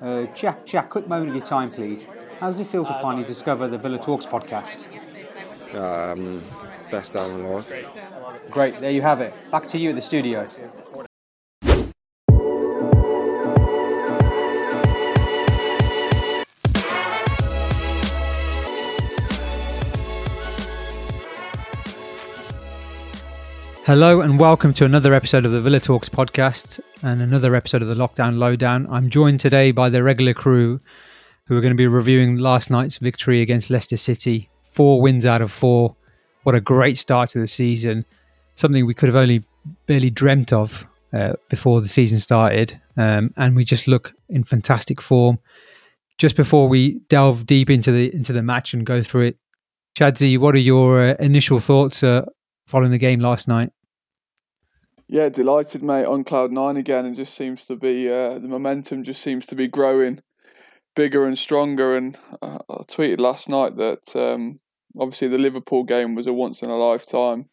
Uh, Jack, Jack, quick moment of your time, please. How does it feel to finally discover the Villa Talks podcast? Um, best day of my life. Great, there you have it. Back to you at the studio. Hello and welcome to another episode of the Villa Talks podcast and another episode of the Lockdown Lowdown. I'm joined today by the regular crew who are going to be reviewing last night's victory against Leicester City. Four wins out of four. What a great start to the season. Something we could have only barely dreamt of uh, before the season started. Um, and we just look in fantastic form. Just before we delve deep into the into the match and go through it, Chadsy, what are your uh, initial thoughts uh, following the game last night? Yeah, delighted, mate. On cloud nine again, and just seems to be uh, the momentum just seems to be growing bigger and stronger. And uh, I tweeted last night that um, obviously the Liverpool game was a once in a lifetime,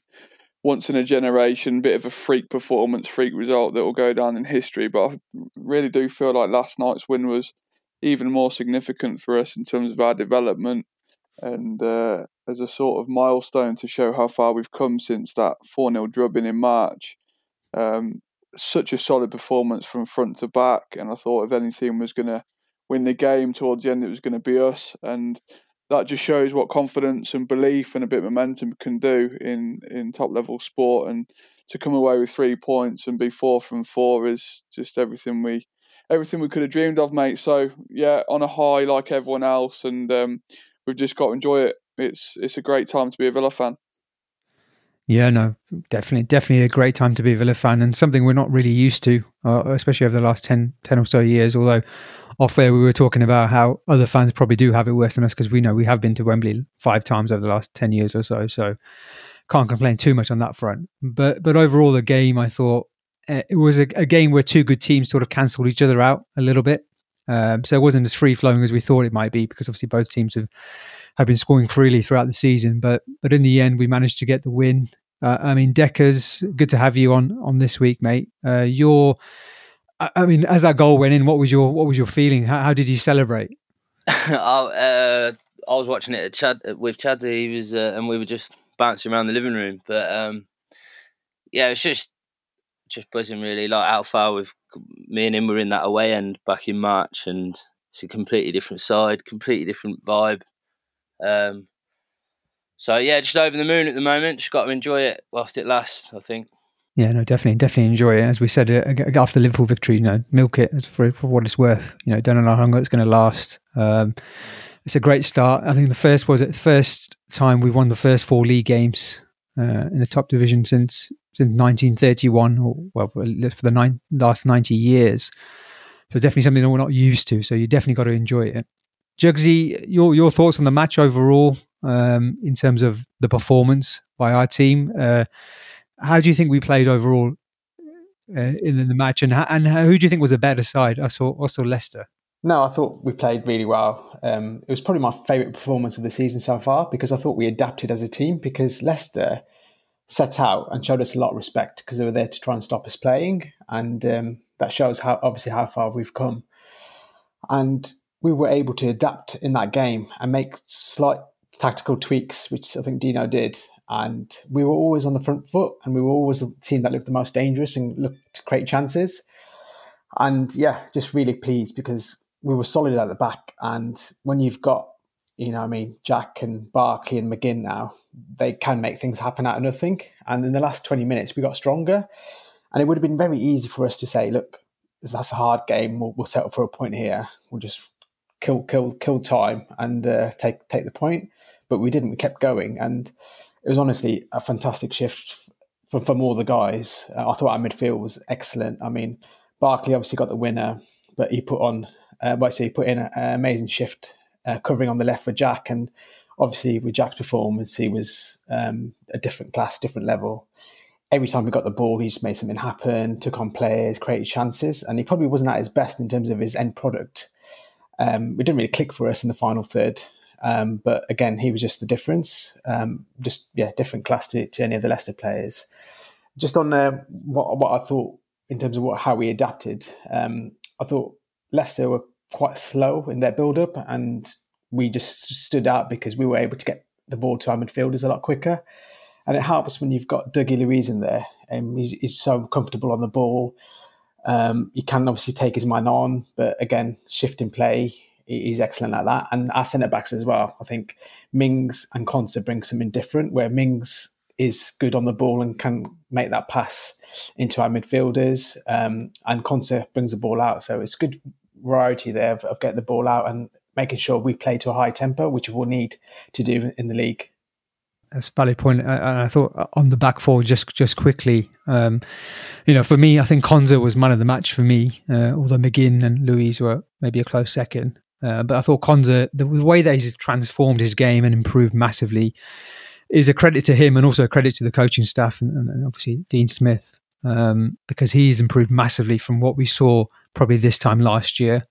once in a generation, bit of a freak performance, freak result that will go down in history. But I really do feel like last night's win was even more significant for us in terms of our development and uh, as a sort of milestone to show how far we've come since that 4 0 drubbing in March. Um, such a solid performance from front to back, and I thought if any team was going to win the game towards the end, it was going to be us. And that just shows what confidence and belief and a bit of momentum can do in, in top level sport. And to come away with three points and be four from four is just everything we everything we could have dreamed of, mate. So yeah, on a high like everyone else, and um, we've just got to enjoy it. It's it's a great time to be a Villa fan. Yeah, no, definitely, definitely a great time to be a Villa fan and something we're not really used to, uh, especially over the last 10, 10 or so years. Although off air we were talking about how other fans probably do have it worse than us because we know we have been to Wembley five times over the last 10 years or so. So can't complain too much on that front. But but overall, the game, I thought uh, it was a, a, game where two good teams sort of cancelled each other out a little bit. Um, so it wasn't as free flowing as we thought it might be because obviously both teams have have been scoring freely throughout the season. But but in the end, we managed to get the win. Uh, I mean, Dekkers, good to have you on on this week, mate. Uh, your, I mean, as that goal went in, what was your what was your feeling? How, how did you celebrate? I, uh, I was watching it Chad with Chad. He was, uh, and we were just bouncing around the living room. But um, yeah, it's just just buzzing really. Like how far with me and him were in that away end back in March, and it's a completely different side, completely different vibe. Um, so yeah, just over the moon at the moment. Just got to enjoy it whilst it lasts. I think. Yeah, no, definitely, definitely enjoy it. As we said uh, after Liverpool victory, you know, milk it for, for what it's worth. You know, don't know how long it's going to last. Um, it's a great start. I think the first was the first time we won the first four league games uh, in the top division since since 1931, or well, for the nine, last 90 years. So definitely something that we're not used to. So you definitely got to enjoy it. Jugsy, your your thoughts on the match overall um, in terms of the performance by our team? Uh, how do you think we played overall uh, in the match, and and who do you think was a better side, us or, us Leicester? No, I thought we played really well. Um, it was probably my favourite performance of the season so far because I thought we adapted as a team. Because Leicester set out and showed us a lot of respect because they were there to try and stop us playing, and um, that shows how obviously how far we've come. And we were able to adapt in that game and make slight tactical tweaks, which I think Dino did. And we were always on the front foot, and we were always the team that looked the most dangerous and looked to create chances. And yeah, just really pleased because we were solid at the back. And when you've got, you know, I mean, Jack and Barkley and McGinn now, they can make things happen out of nothing. And in the last 20 minutes, we got stronger. And it would have been very easy for us to say, look, that's a hard game. We'll, we'll settle for a point here. We'll just kill kill kill time and uh, take take the point. But we didn't. We kept going, and it was honestly a fantastic shift from from all the guys. Uh, I thought our midfield was excellent. I mean, Barkley obviously got the winner, but he put on. Uh, well, he put in an amazing shift uh, covering on the left for Jack, and obviously with Jack's performance, he was um, a different class, different level. Every time he got the ball, he just made something happen, took on players, created chances, and he probably wasn't at his best in terms of his end product um, didn't really click for us in the final third. Um, but again, he was just the difference. Um, just yeah, different class to, to, any of the Leicester players. Just on uh, what what I thought in terms of what how we adapted, um, I thought Leicester were quite slow in their build up, and we just stood out because we were able to get the ball to our midfielders a lot quicker. And it helps when you've got Dougie Luiz in there, and he's, he's so comfortable on the ball. Um, he can obviously take his man on, but again, shifting play, he's excellent at that. And our centre backs as well. I think Mings and Konsa bring something different, where Mings is good on the ball and can make that pass into our midfielders, um, and Konsa brings the ball out. So it's good variety there of, of getting the ball out and making sure we play to a high tempo, which we'll need to do in the league. That's a valid point. And I thought on the back four, just just quickly, um, you know, for me, I think Konsa was man of the match for me. Uh, although McGinn and Luiz were maybe a close second, uh, but I thought Konsa, the, the way that he's transformed his game and improved massively, is a credit to him and also a credit to the coaching staff and, and obviously Dean Smith um, because he's improved massively from what we saw probably this time last year.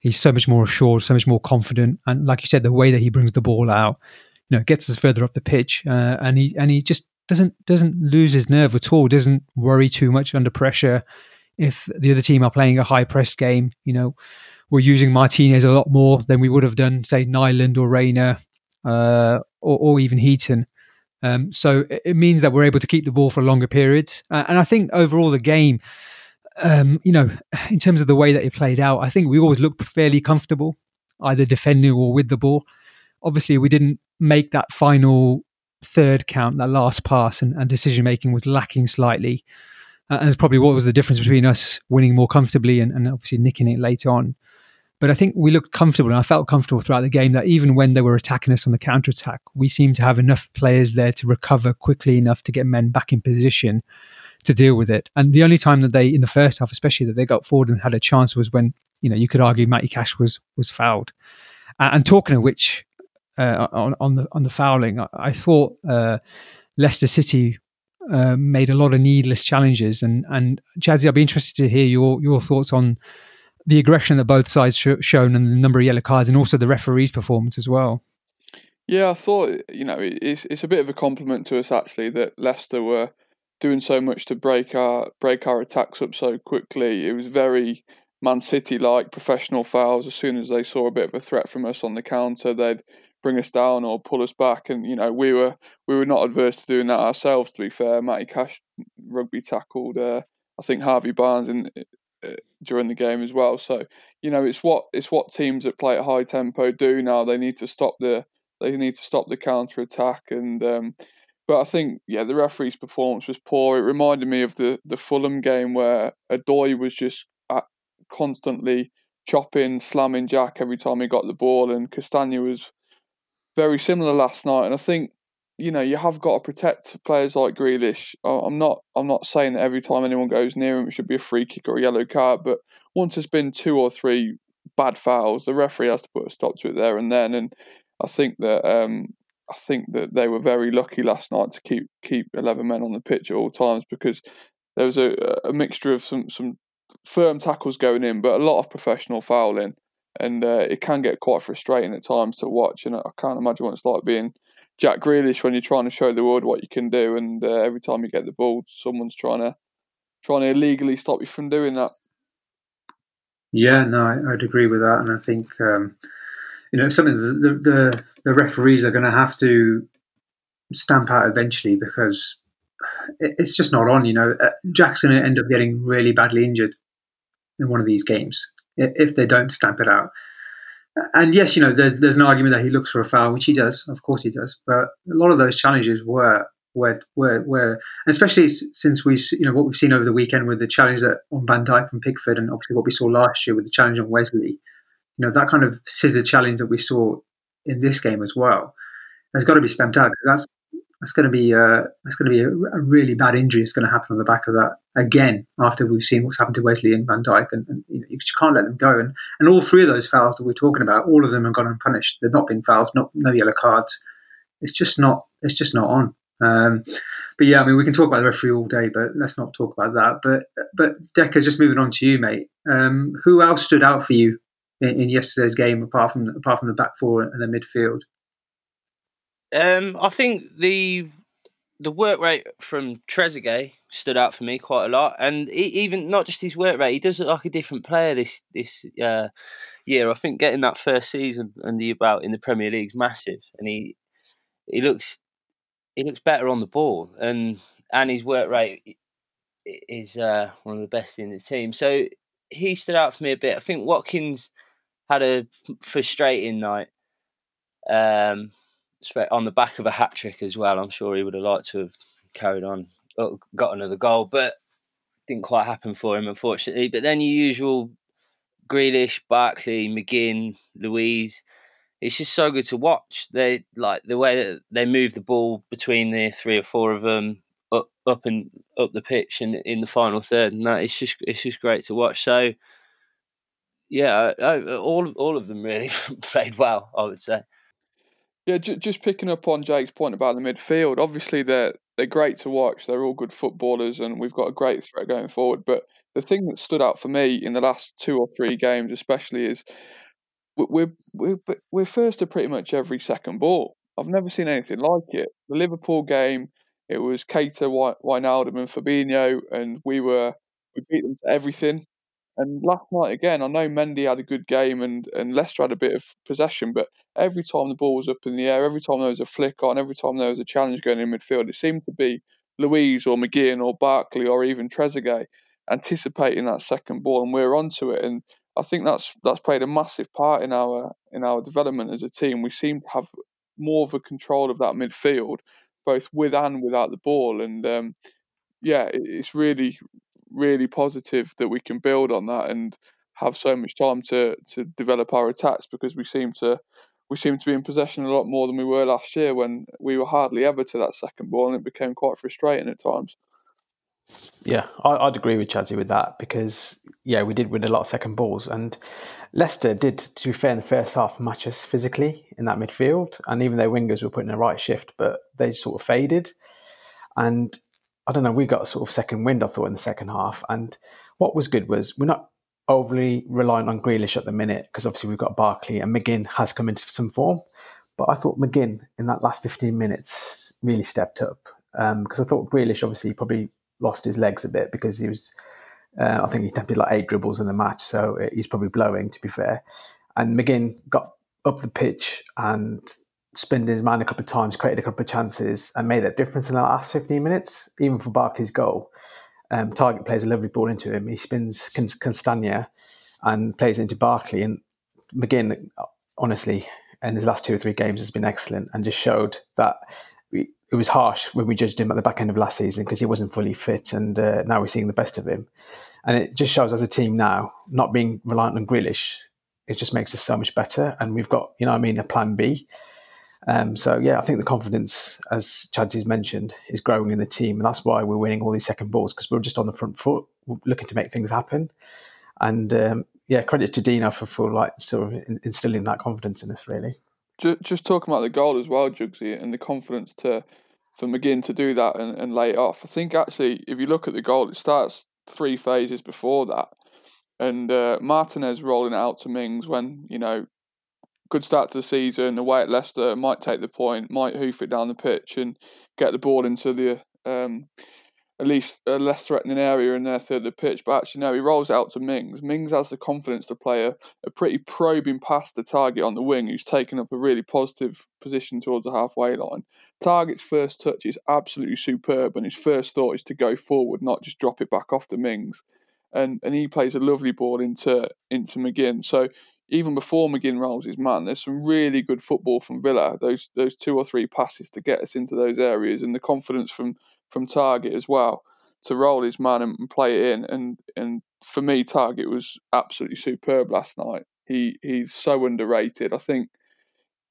He's so much more assured, so much more confident, and like you said, the way that he brings the ball out, know, gets us further up the pitch, uh, and he and he just doesn't doesn't lose his nerve at all. Doesn't worry too much under pressure. If the other team are playing a high press game, you know, we're using Martinez a lot more than we would have done, say, Nyland or Reina, uh, or, or, even Heaton. Um, so it means that we're able to keep the ball for longer periods. Uh, and I think overall the game, um, you know, in terms of the way that it played out, I think we always looked fairly comfortable, either defending or with the ball. Obviously, we didn't make that final third count, that last pass, and, and decision making was lacking slightly. Uh, and it's probably what was the difference between us winning more comfortably and, and obviously nicking it later on. But I think we looked comfortable and I felt comfortable throughout the game that even when they were attacking us on the counter attack, we seemed to have enough players there to recover quickly enough to get men back in position to deal with it. And the only time that they, in the first half, especially that they got forward and had a chance was when, you know, you could argue Matty Cash was was fouled. Uh, and talking of which, uh, on, on the on the fouling, I, I thought uh, Leicester City uh, made a lot of needless challenges. And and Chadsy, I'd be interested to hear your your thoughts on the aggression that both sides sh- shown and the number of yellow cards and also the referee's performance as well. Yeah, I thought you know it's it's a bit of a compliment to us actually that Leicester were doing so much to break our break our attacks up so quickly. It was very Man City like professional fouls. As soon as they saw a bit of a threat from us on the counter, they'd bring us down or pull us back. And you know we were we were not adverse to doing that ourselves. To be fair, Matty Cash rugby tackled uh, I think Harvey Barnes in uh, during the game as well. So you know, it's what it's what teams that play at high tempo do now. They need to stop the they need to stop the counter attack and. Um, but I think yeah, the referee's performance was poor. It reminded me of the the Fulham game where Odoi was just constantly chopping, slamming Jack every time he got the ball, and Castagne was very similar last night. And I think you know you have got to protect players like Grealish. I'm not I'm not saying that every time anyone goes near him it should be a free kick or a yellow card, but once there's been two or three bad fouls, the referee has to put a stop to it there and then. And I think that um, I think that they were very lucky last night to keep keep eleven men on the pitch at all times because there was a, a mixture of some some firm tackles going in, but a lot of professional fouling and uh, it can get quite frustrating at times to watch. And I can't imagine what it's like being Jack Grealish when you're trying to show the world what you can do, and uh, every time you get the ball, someone's trying to trying to illegally stop you from doing that. Yeah, no, I, would agree with that, and I think um, you know something the, the the referees are going to have to stamp out eventually because it's just not on. You know, uh, Jack's going to end up getting really badly injured in one of these games if they don't stamp it out. And yes, you know, there's there's an argument that he looks for a foul, which he does, of course he does. But a lot of those challenges were were were, were especially since we you know what we've seen over the weekend with the challenge that on Van Dijk and Pickford, and obviously what we saw last year with the challenge on Wesley. You know that kind of scissor challenge that we saw in this game as well. Has got to be stamped out because that's that's going to be uh, that's going to be a, a, really bad injury. It's going to happen on the back of that again after we've seen what's happened to Wesley and Van Dijk, and, and you, know, you can't let them go. And and all three of those fouls that we're talking about, all of them have gone unpunished. They've not been fouls, not no yellow cards. It's just not it's just not on. Um, but yeah, I mean, we can talk about the referee all day, but let's not talk about that. But but Dekker, just moving on to you, mate. Um, who else stood out for you in, in yesterday's game apart from apart from the back four and the midfield? Um, I think the the work rate from Trezeguet stood out for me quite a lot, and he, even not just his work rate, he does look like a different player this this uh, year. I think getting that first season under your belt in the Premier League is massive, and he he looks he looks better on the ball, and and his work rate is uh, one of the best in the team. So he stood out for me a bit. I think Watkins had a frustrating night. Um, on the back of a hat trick as well. I'm sure he would have liked to have carried on, uh, got another goal, but didn't quite happen for him, unfortunately. But then your usual Grealish, Barkley, McGinn, Luiz. It's just so good to watch. They like the way that they move the ball between the three or four of them up, up and up the pitch and in the final third, and that it's just it's just great to watch. So, yeah, all all of them really played well. I would say. Yeah, j- just picking up on Jake's point about the midfield. Obviously, they're they're great to watch. They're all good footballers, and we've got a great threat going forward. But the thing that stood out for me in the last two or three games, especially, is we're we're we're first to pretty much every second ball. I've never seen anything like it. The Liverpool game, it was Keita, Wijnaldum, and Fabinho, and we were we beat them to everything. And last night again, I know Mendy had a good game and, and Leicester had a bit of possession, but every time the ball was up in the air, every time there was a flick on, every time there was a challenge going in midfield, it seemed to be Luiz or McGinn or Barkley or even Trezeguet anticipating that second ball, and we are onto it. And I think that's that's played a massive part in our in our development as a team. We seem to have more of a control of that midfield, both with and without the ball, and um, yeah, it's really really positive that we can build on that and have so much time to to develop our attacks because we seem to we seem to be in possession a lot more than we were last year when we were hardly ever to that second ball and it became quite frustrating at times. Yeah, I, would agree with Chadsy with that because yeah, we did win a lot of second balls and Leicester did, to be fair, in the first half match us physically in that midfield, and even their wingers were putting the right shift, but they sort of faded. And I don't know, we got a sort of second wind, I thought, in the second half. And what was good was we're not overly reliant on Grealish at the minute because obviously we've got Barkley and McGinn has come into some form. But I thought McGinn in that last 15 minutes really stepped up because um, I thought Grealish obviously probably lost his legs a bit because he was, uh, I think he attempted like eight dribbles in the match. So he's probably blowing, to be fair. And McGinn got up the pitch and spinned his man a couple of times, created a couple of chances, and made that difference in the last 15 minutes, even for Barkley's goal. Um, Targett plays a lovely ball into him. He spins Castagne and plays into Barkley. And McGinn, honestly, in his last two or three games has been excellent and just showed that we, it was harsh when we judged him at the back end of last season because he wasn't fully fit. And uh, now we're seeing the best of him. And it just shows as a team now, not being reliant on Grealish, it just makes us so much better. And we've got, you know I mean, a plan B. Um, so yeah, I think the confidence, as Chadsy's mentioned, is growing in the team, and that's why we're winning all these second balls because we're just on the front foot, looking to make things happen. And um, yeah, credit to Dino for, for like sort of instilling that confidence in us, really. Just, just talking about the goal as well, Jugsy, and the confidence to for McGinn to do that and, and lay it off. I think actually, if you look at the goal, it starts three phases before that. And uh, Martinez rolling it out to Mings when, you know, good start to the season away at Leicester. Might take the point, might hoof it down the pitch and get the ball into the um, at least a less threatening area in their third of the pitch. But actually, no, he rolls out to Mings. Mings has the confidence to play a, a pretty probing pass to Targett on the wing, who's taken up a really positive position towards the halfway line. Targett's first touch is absolutely superb, and his first thought is to go forward, not just drop it back off to Mings. And and he plays a lovely ball into into McGinn. So even before McGinn rolls his man, there's some really good football from Villa. Those those two or three passes to get us into those areas, and the confidence from from Targett as well to roll his man and, play it in. And and for me, Targett was absolutely superb last night. He he's so underrated. I think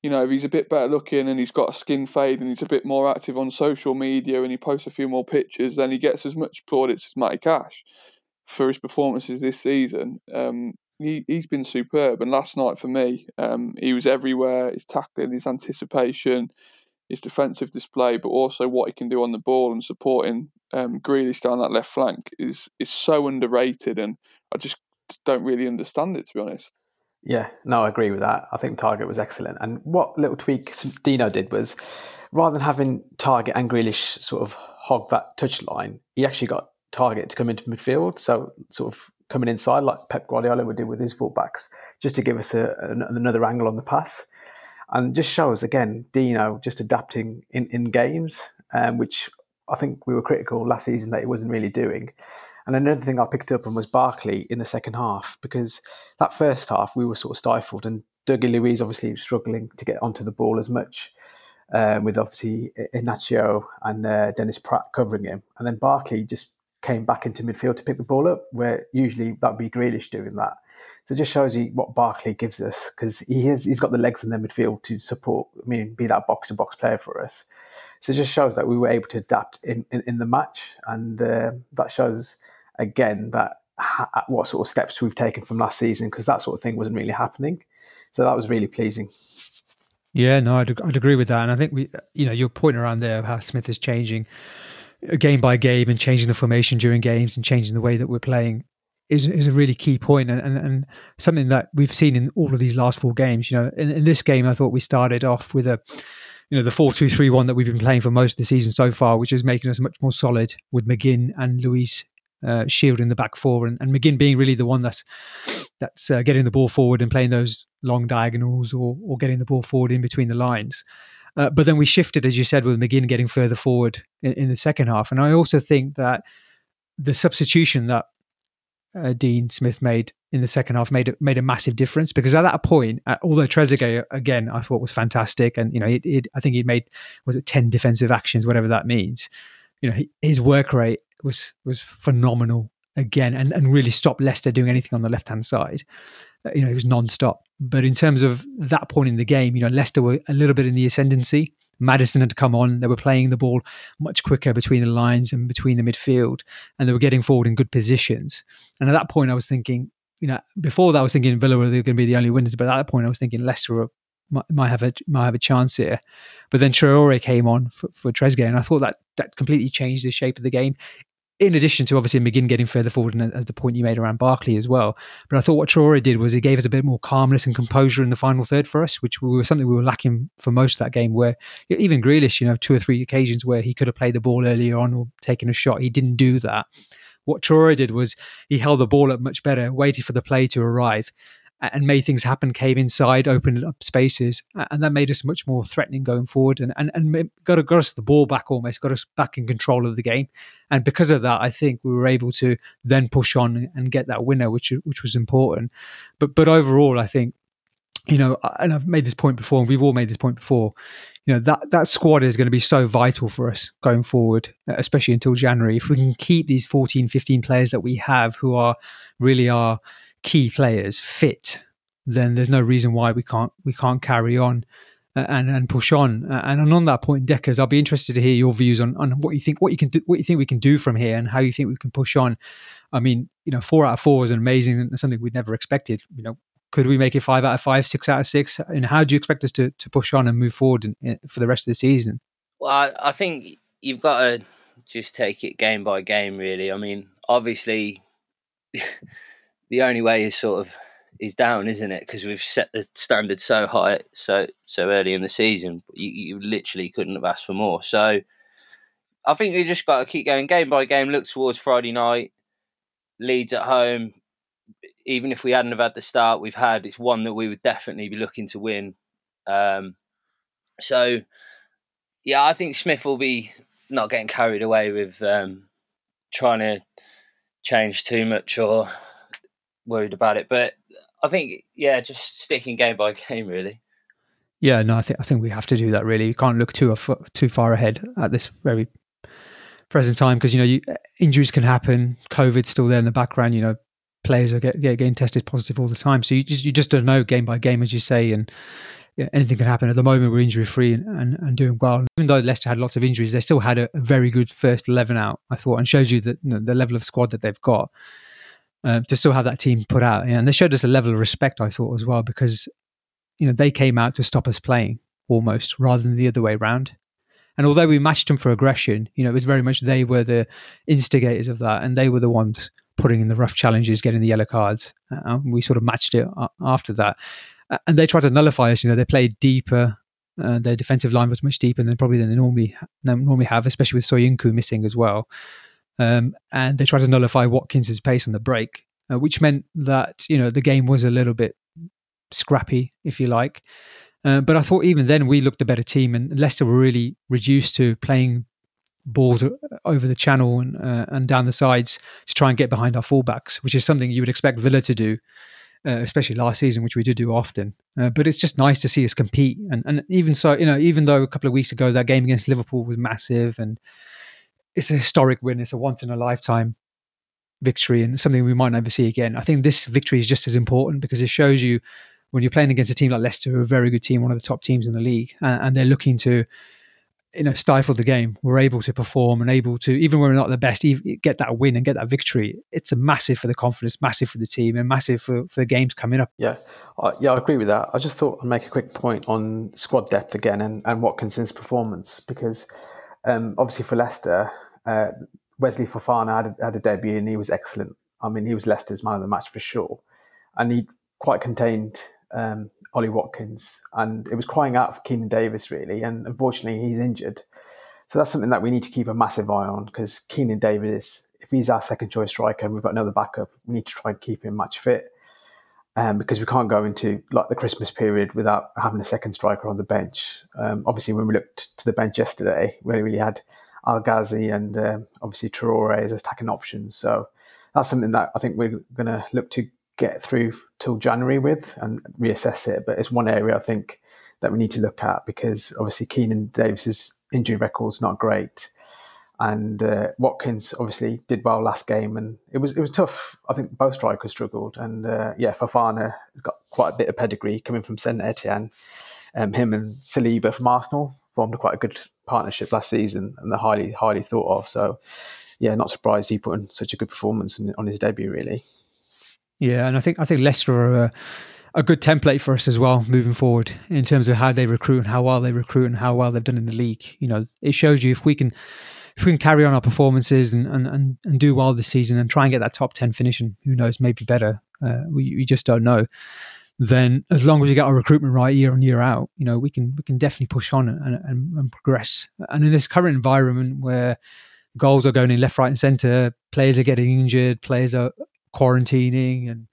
you know, if he's a bit better looking and he's got a skin fade and he's a bit more active on social media and he posts a few more pictures, then he gets as much plaudits as Matty Cash for his performances this season. Um, he, he's been superb. And last night for me, um, he was everywhere. His tackling, his anticipation, his defensive display, but also what he can do on the ball and supporting um, Grealish down that left flank is is so underrated. And I just don't really understand it, to be honest. Yeah, no, I agree with that. I think Targett was excellent. And what little tweak Dino did was rather than having Targett and Grealish sort of hog that touch line, he actually got Targett to come into midfield. So sort of coming inside like Pep Guardiola would do with his fullbacks, just to give us a, an, another angle on the pass. And just shows again Dino just adapting in, in games, um, which I think we were critical last season that he wasn't really doing. And another thing I picked up on was Barkley in the second half because that first half we were sort of stifled and Dougie Luiz obviously was struggling to get onto the ball as much. Um, with obviously Iheanacho and uh, Dennis Praet covering him, and then Barkley just came back into midfield to pick the ball up, where usually that'd be Grealish doing that. So it just shows you what Barkley gives us because he has he's got the legs in the midfield to support. I mean, be that box to box player for us. So it just shows that we were able to adapt in in, in the match, and uh, that shows again that ha- what sort of steps we've taken from last season because that sort of thing wasn't really happening. So that was really pleasing. Yeah, no, I'd, I'd agree with that, and I think we, you know, your point around there of how Smith is changing game by game and changing the formation during games and changing the way that we're playing is is a really key point and, and, and something that we've seen in all of these last four games. You know, in, in this game, I thought we started off with a you know the four two three one that we've been playing for most of the season so far, which is making us much more solid with McGinn and Luiz uh, shielding the back four, and, and McGinn being really the one that's that's uh, getting the ball forward and playing those long diagonals or or getting the ball forward in between the lines. Uh, but then we shifted, as you said, with McGinn getting further forward in, in, the second half. And I also think that the substitution that uh, Dean Smith made in the second half made made a massive difference because at that point, uh, although Trezeguet again I thought was fantastic, and you know it, it, I think he made was it ten defensive actions, whatever that means. You know he, his work rate was was phenomenal again, and and really stopped Leicester doing anything on the left hand side. Uh, you know, it was non-stop. But in terms of that point in the game, you know, Leicester were a little bit in the ascendancy. Maddison had come on. They were playing the ball much quicker between the lines and between the midfield, and they were getting forward in good positions. And at that point, I was thinking, you know, before that, I was thinking Villa were going to be the only winners. But at that point, I was thinking Leicester might, might, have a might have a chance here. But then Traore came on for, for Trezeguet, and I thought that that completely changed the shape of the game in addition to obviously McGinn getting further forward and uh, as the point you made around Barkley as well. But I thought what Traore did was he gave us a bit more calmness and composure in the final third for us, which was something we were lacking for most of that game. Where even Grealish, you know, two or three occasions where he could have played the ball earlier on or taken a shot, he didn't do that. What Traore did was he held the ball up much better, waited for the play to arrive, and made things happen, came inside, opened up spaces, and that made us much more threatening going forward and, and, and got, got us the ball back almost, got us back in control of the game. And because of that, I think we were able to then push on and get that winner, which which was important. But but overall, I think, you know, and I've made this point before, and we've all made this point before, you know, that, that squad is going to be so vital for us going forward, especially until January. If we can keep these 14, 15 players that we have who are really are – key players fit, then there's no reason why we can't we can't carry on uh, and and push on. Uh, and on that point, Dekkers, I'll be interested to hear your views on, on what you think what you can do, what you think we can do from here, and how you think we can push on. I mean, you know, four out of four is an amazing and something we'd never expected. You know, could we make it five out of five, six out of six? And how do you expect us to to push on and move forward in, in, for the rest of the season? Well, I, I think you've got to just take it game by game. Really, I mean, obviously. the only way is sort of is down, isn't it? Because we've set the standard so high so so early in the season. You, you literally couldn't have asked for more. So I think we just got to keep going game by game. Look towards Friday night. Leeds at home. Even if we hadn't have had the start we've had, it's one that we would definitely be looking to win. Um, so yeah, I think Smith will be not getting carried away with um, trying to change too much or worried about it. But I think, yeah, just sticking game by game, really. Yeah, no, I think I think we have to do that. Really, you can't look too too far ahead at this very present time because you know you, injuries can happen. COVID's still there in the background. You know, players are get, get, getting tested positive all the time, so you just you just don't know game by game, as you say, and anything can happen. At the moment, we're injury free and, and, and, doing well. Even though Leicester had lots of injuries, they still had a, a very good first eleven out. I thought, and shows you that you know, the level of squad that they've got uh, to still have that team put out. And they showed us a level of respect, I thought, as well, because you know they came out to stop us playing almost, rather than the other way around. And although we matched them for aggression, you know, it was very much they were the instigators of that, and they were the ones putting in the rough challenges, getting the yellow cards. Uh, we sort of matched it after that. and they tried to nullify us. You know, they played deeper. Uh, their defensive line was much deeper than probably than they normally normally have, especially with Soyuncu missing as well. Um, and they tried to nullify Watkins's pace on the break, uh, which meant that you know the game was a little bit scrappy, if you like. Uh, but I thought even then we looked a better team, and Leicester were really reduced to playing balls over the channel and, uh, and down the sides to try and get behind our fullbacks, which is something you would expect Villa to do, uh, especially last season, which we did do often. Uh, but it's just nice to see us compete, and and even so, you know, even though a couple of weeks ago that game against Liverpool was massive and it's a historic win, it's a once in a lifetime victory and something we might never see again. I think this victory is just as important because it shows you when you're playing against a team like Leicester, who are a very good team, one of the top teams in the league, and, and they're looking to you know stifle the game. We're able to perform and able to even when we're not the best get that win and get that victory. It's a massive for the confidence massive for the team and massive for, for the games coming up. Yeah. Uh, yeah i agree with that. I just thought i'd make a quick point on squad depth again and, and watkinson's performance because um, obviously for leicester uh, wesley fofana had, had a debut and he was excellent i mean he was leicester's man of the match for sure and he quite contained um, Ollie Watkins, and it was crying out for Keinan Davis really, and unfortunately he's injured. So that's something that we need to keep a massive eye on because Keinan Davis, if he's our second choice striker and we've got another backup, we need to try and keep him match fit. Um, because we can't go into like the Christmas period without having a second striker on the bench. Um, obviously, when we looked to the bench yesterday, we really had Al and um, obviously Traore as attacking options. So that's something that I think we're going to look to get through till January with and reassess it. But it's one area I think that we need to look at because obviously Keinan Davis's injury record's not great, and uh, Watkins obviously did well last game, and it was it was tough. I think both strikers struggled, and uh, yeah, Fofana has got quite a bit of pedigree coming from Saint Etienne. Um, him and Saliba from Arsenal formed quite a good partnership last season, and they're highly highly thought of. So yeah, not surprised he put in such a good performance on his debut, really. Yeah, and I think I think Leicester are a, a, good template for us as well moving forward in terms of how they recruit and how well they recruit and how well they've done in the league. You know, it shows you if we can if we can carry on our performances and and, and, and do well this season and try and get that top ten finish and who knows maybe better. Uh, we we just don't know. Then as long as we get our recruitment right year on year out, you know, we can we can definitely push on and, and, and progress. And in this current environment where goals are going in left, right, and centre, players are getting injured, players are quarantining and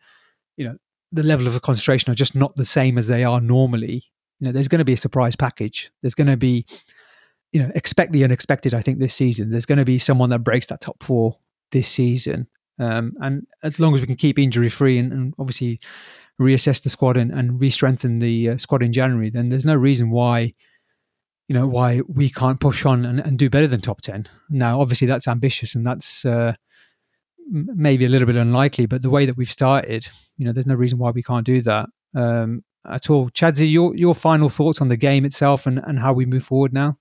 you know the level of concentration are just not the same as they are normally you know there's going to be a surprise package. There's going to be you know expect the unexpected i think this season. There's going to be someone that breaks that top four this season. Um, and as long as we can keep injury free and, and, obviously reassess the squad and, and re-strengthen the uh, squad in january then there's no reason why you know why we can't push on and, and do better than top 10 now obviously that's ambitious and that's uh, maybe a little bit unlikely, but the way that we've started, you know, there's no reason why we can't do that um, at all. Chadsy, your your final thoughts on the game itself and, and how we move forward now?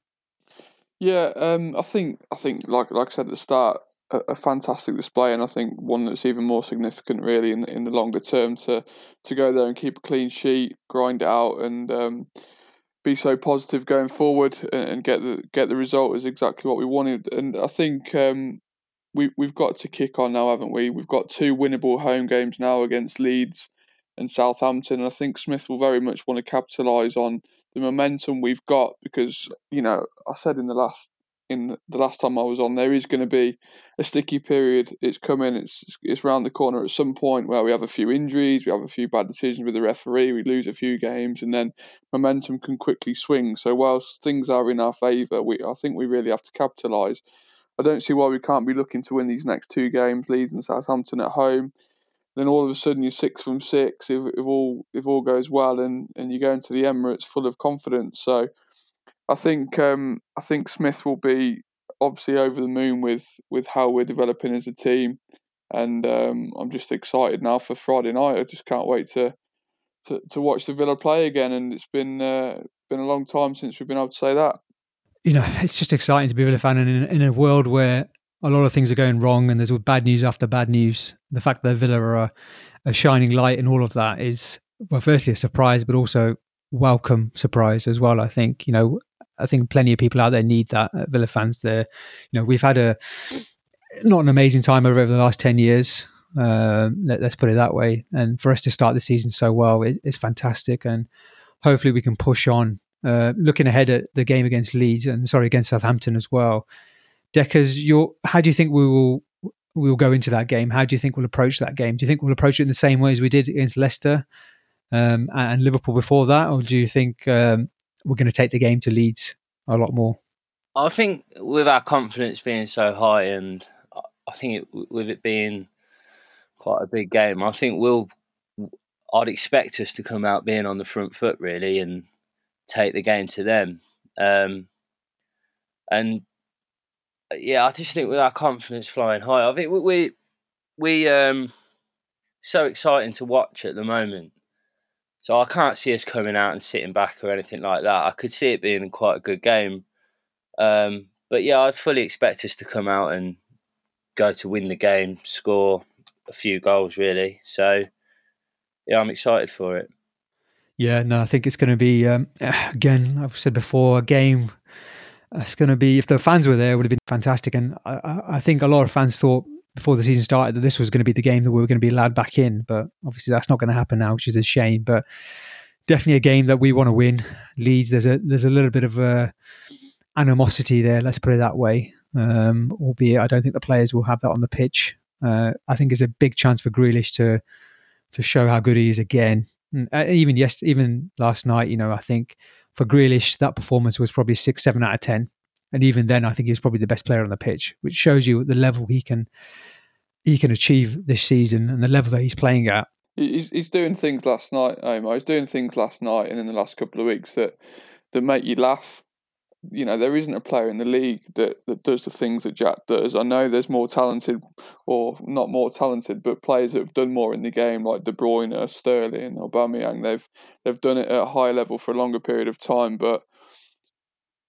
Yeah, um, I think I think like like I said at the start, a, a, fantastic display, and I think one that's even more significant really in in the longer term to to go there and keep a clean sheet, grind it out, and um, be so positive going forward and, and, get the get the result is exactly what we wanted. And I think um, we we've got to kick on now, haven't we? We've got two winnable home games now against Leeds and Southampton. And I think Smith will very much want to capitalise on the momentum we've got because you know I said in the last in the last time I was on, there is going to be a sticky period. It's coming. It's it's round the corner at some point where we have a few injuries, we have a few bad decisions with the referee, we lose a few games, and then momentum can quickly swing. So whilst things are in our favour, we I think we really have to capitalise I don't see why we can't be looking to win these next two games, Leeds and Southampton at home. Then all of a sudden you're six from six if, if all if all goes well, and, and you go into the Emirates full of confidence. So I think um, I think Smith will be obviously over the moon with with how we're developing as a team, and um, I'm just excited now for Friday night. I just can't wait to to, to watch the Villa play again, and it's been uh, been a long time since we've been able to say that you know, it's just exciting to be a Villa fan, and in, in, a world where a lot of things are going wrong, and there's bad news after bad news. The fact that Villa are a, a shining light in all of that is, well, firstly a surprise, but also welcome surprise as well. I think you know, I think plenty of people out there need that. Villa fans, there, you know, we've had a not an amazing time over the last ten years. Uh, let, us put it that way. And for us to start the season so well, it, it's fantastic. And hopefully we can push on. Uh, looking ahead at the game against Leeds and sorry against Southampton as well. Dekkers, your how do you think we will we will go into that game? How do you think we'll approach that game? Do you think we'll approach it in the same way as we did against Leicester um, and Liverpool before that, or do you think um, we're going to take the game to Leeds a lot more? I think with our confidence being so high, and I think it, with it being quite a big game, I think we'll. I'd expect us to come out being on the front foot really and take the game to them. Um, and yeah, I just think with our confidence flying high, I think we we, we um so exciting to watch at the moment. So I can't see us coming out and sitting back or anything like that. I could see it being quite a good game. Um, but yeah, I'd fully expect us to come out and go to win the game, score a few goals, really. So yeah, I'm excited for it. Yeah, no, I think it's going to be um, again. I've said before, a game. It's going to be if the fans were there, it would have been fantastic. And I, I think a lot of fans thought before the season started that this was going to be the game that we were going to be allowed back in. But obviously, that's not going to happen now, which is a shame. But definitely a game that we want to win. Leeds, there's a there's a little bit of a animosity there. Let's put it that way. Um, albeit, I don't think the players will have that on the pitch. Uh, I think it's a big chance for Grealish to to show how good he is again. And uh, even yes, even last night, you know, I think for Grealish that performance was probably six, seven out of ten, and even then, I think he was probably the best player on the pitch, which shows you the level he can he can achieve this season and the level that he's playing at. He's, he's doing things last night, Omar. He's doing things last night and in the last couple of weeks that that make you laugh you know, there isn't a player in the league that, that does the things that Jack does. I know there's more talented, or not more talented, but players that have done more in the game, like De Bruyne, Sterling, Aubameyang. They've they've done it at a high level for a longer period of time, but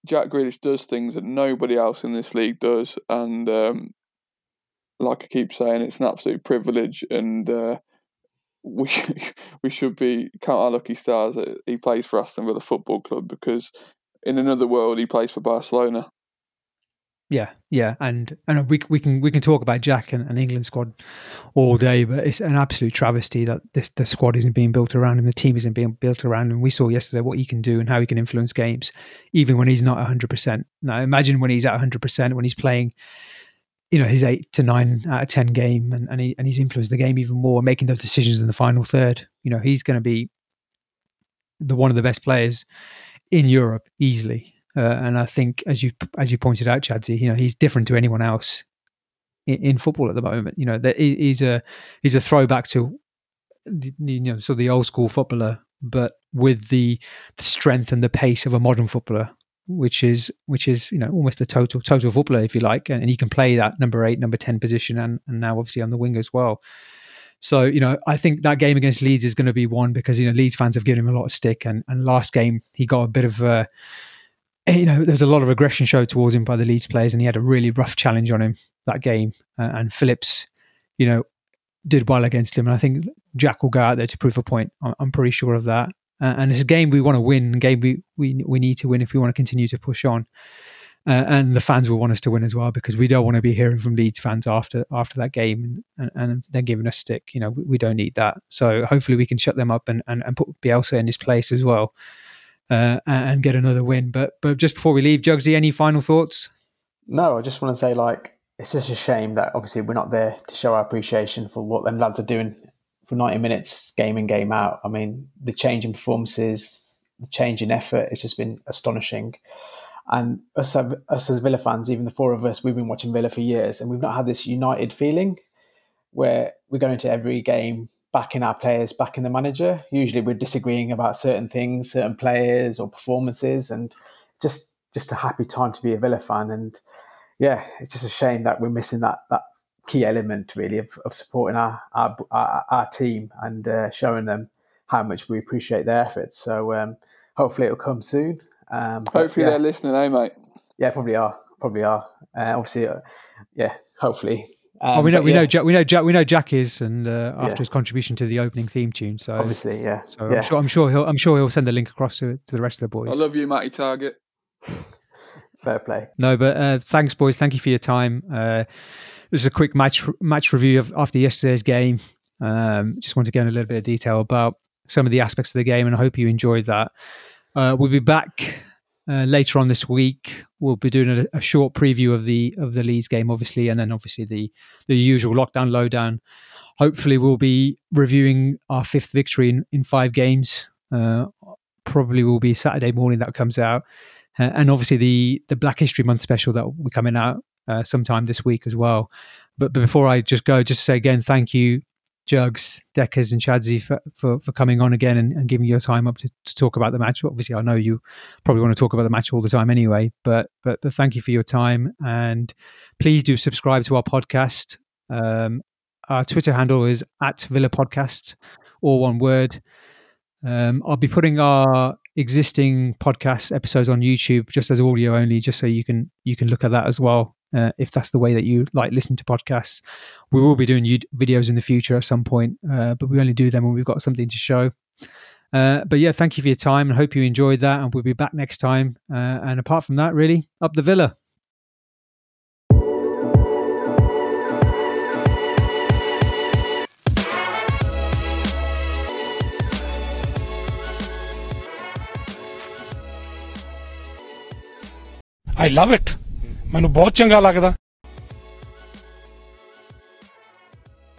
Jack Grealish does things that nobody else in this league does, and um, like I keep saying, it's an absolute privilege, and uh, we we should be count our lucky stars that he plays for Aston Villa Football Club because in another world, he plays for Barcelona. Yeah, yeah, and and we we can we can talk about Jack and, and England squad all day, but it's an absolute travesty that this the squad isn't being built around him, the team isn't being built around him. We saw yesterday what he can do and how he can influence games, even when he's not hundred percent. Now, imagine when he's at hundred percent, when he's playing, you know, his eight to nine out of ten game, and and, he, and he's influenced the game even more, making those decisions in the final third. You know, he's going to be the one of the best players in Europe easily. Uh, and I think, as you as you pointed out, Chadsy, you know, he's different to anyone else in, in football at the moment. You know, that he's a he's a throwback to you know, sort of the old school footballer, but with the the strength and the pace of a modern footballer, which is which is you know almost the total total footballer if you like, and, and he can play that number eight, number ten position, and and now obviously on the wing as well. So, you know, I think that game against Leeds is going to be one because, you know, Leeds fans have given him a lot of stick. And, and last game, he got a bit of, uh, you know, there was a lot of aggression showed towards him by the Leeds players, and he had a really rough challenge on him that game. Uh, and Phillips, you know, did well against him. And I think Jack will go out there to prove a point. I'm, I'm pretty sure of that. Uh, and it's a game we want to win, a game we, we, we need to win if we want to continue to push on. Uh, and the fans will want us to win as well because we don't want to be hearing from Leeds fans after after that game and, and, and then giving us stick. You know, we, we, don't need that. So hopefully we can shut them up and, and, and put Bielsa in his place as well uh, and get another win. But but just before we leave, Jugsy, any final thoughts? No, I just want to say like it's just a shame that obviously we're not there to show our appreciation for what them lads are doing for 90 minutes game in game out. I mean, the change in performances, the change in effort, it's just been astonishing. And us, us as Villa fans, even the four of us, we've been watching Villa for years, and we've not had this united feeling where we go into every game backing our players, backing the manager. Usually, we're disagreeing about certain things, certain players or performances, and just just a happy time to be a Villa fan. And yeah, it's just a shame that we're missing that that key element really of, of supporting our our, our, our team and uh, showing them how much we appreciate their efforts. So um, hopefully, it'll come soon. Um, hopefully yeah. they're listening, eh, mate? Yeah, probably are. Probably are. Uh, obviously, uh, yeah. Hopefully. Um, oh, we know, we yeah. know, Jack, we know, Jack, we know Jack is, and uh, after yeah. his contribution to the opening theme tune, so obviously, yeah. So I'm sure, I'm sure he'll, I'm sure he'll send the link across to to the rest of the boys. I love you, Matty Targett. Fair play. No, but uh, thanks, boys. Thank you for your time. Uh, this is a quick match match review of after yesterday's game. Um, just want to get in a little bit of detail about some of the aspects of the game, and I hope you enjoyed that. Uh, we'll be back uh, later on this week. We'll be doing a, a, short preview of the of the Leeds game, obviously, and then obviously the the usual lockdown lowdown. Hopefully, we'll be reviewing our fifth victory in, in five games. Uh, probably will be Saturday morning that comes out, uh, and obviously the the Black History Month special that will be coming out uh, sometime this week as well. But, but before I just go, just say again, thank you Jugs, Dekkers, and Chadsy for, for, for, coming on again and, and giving your time up to, to, talk about the match. Obviously, I know you probably want to talk about the match all the time anyway, but but, but thank you for your time and please do subscribe to our podcast. Um, our Twitter handle is at Villa Podcast, all one word. Um, I'll be putting our existing podcast episodes on YouTube just as audio only, just so you can you can look at that as well uh, if that's the way that you like listen to podcasts. We will be doing videos in the future at some point, uh, but we only do them when we've got something to show. Uh, but yeah, thank you for your time and hope you enjoyed that. And we'll be back next time. Uh, and apart from that, really, up the villa. I love it. ਮੈਨੂੰ ਬਹੁਤ ਚੰਗਾ ਲੱਗਦਾ।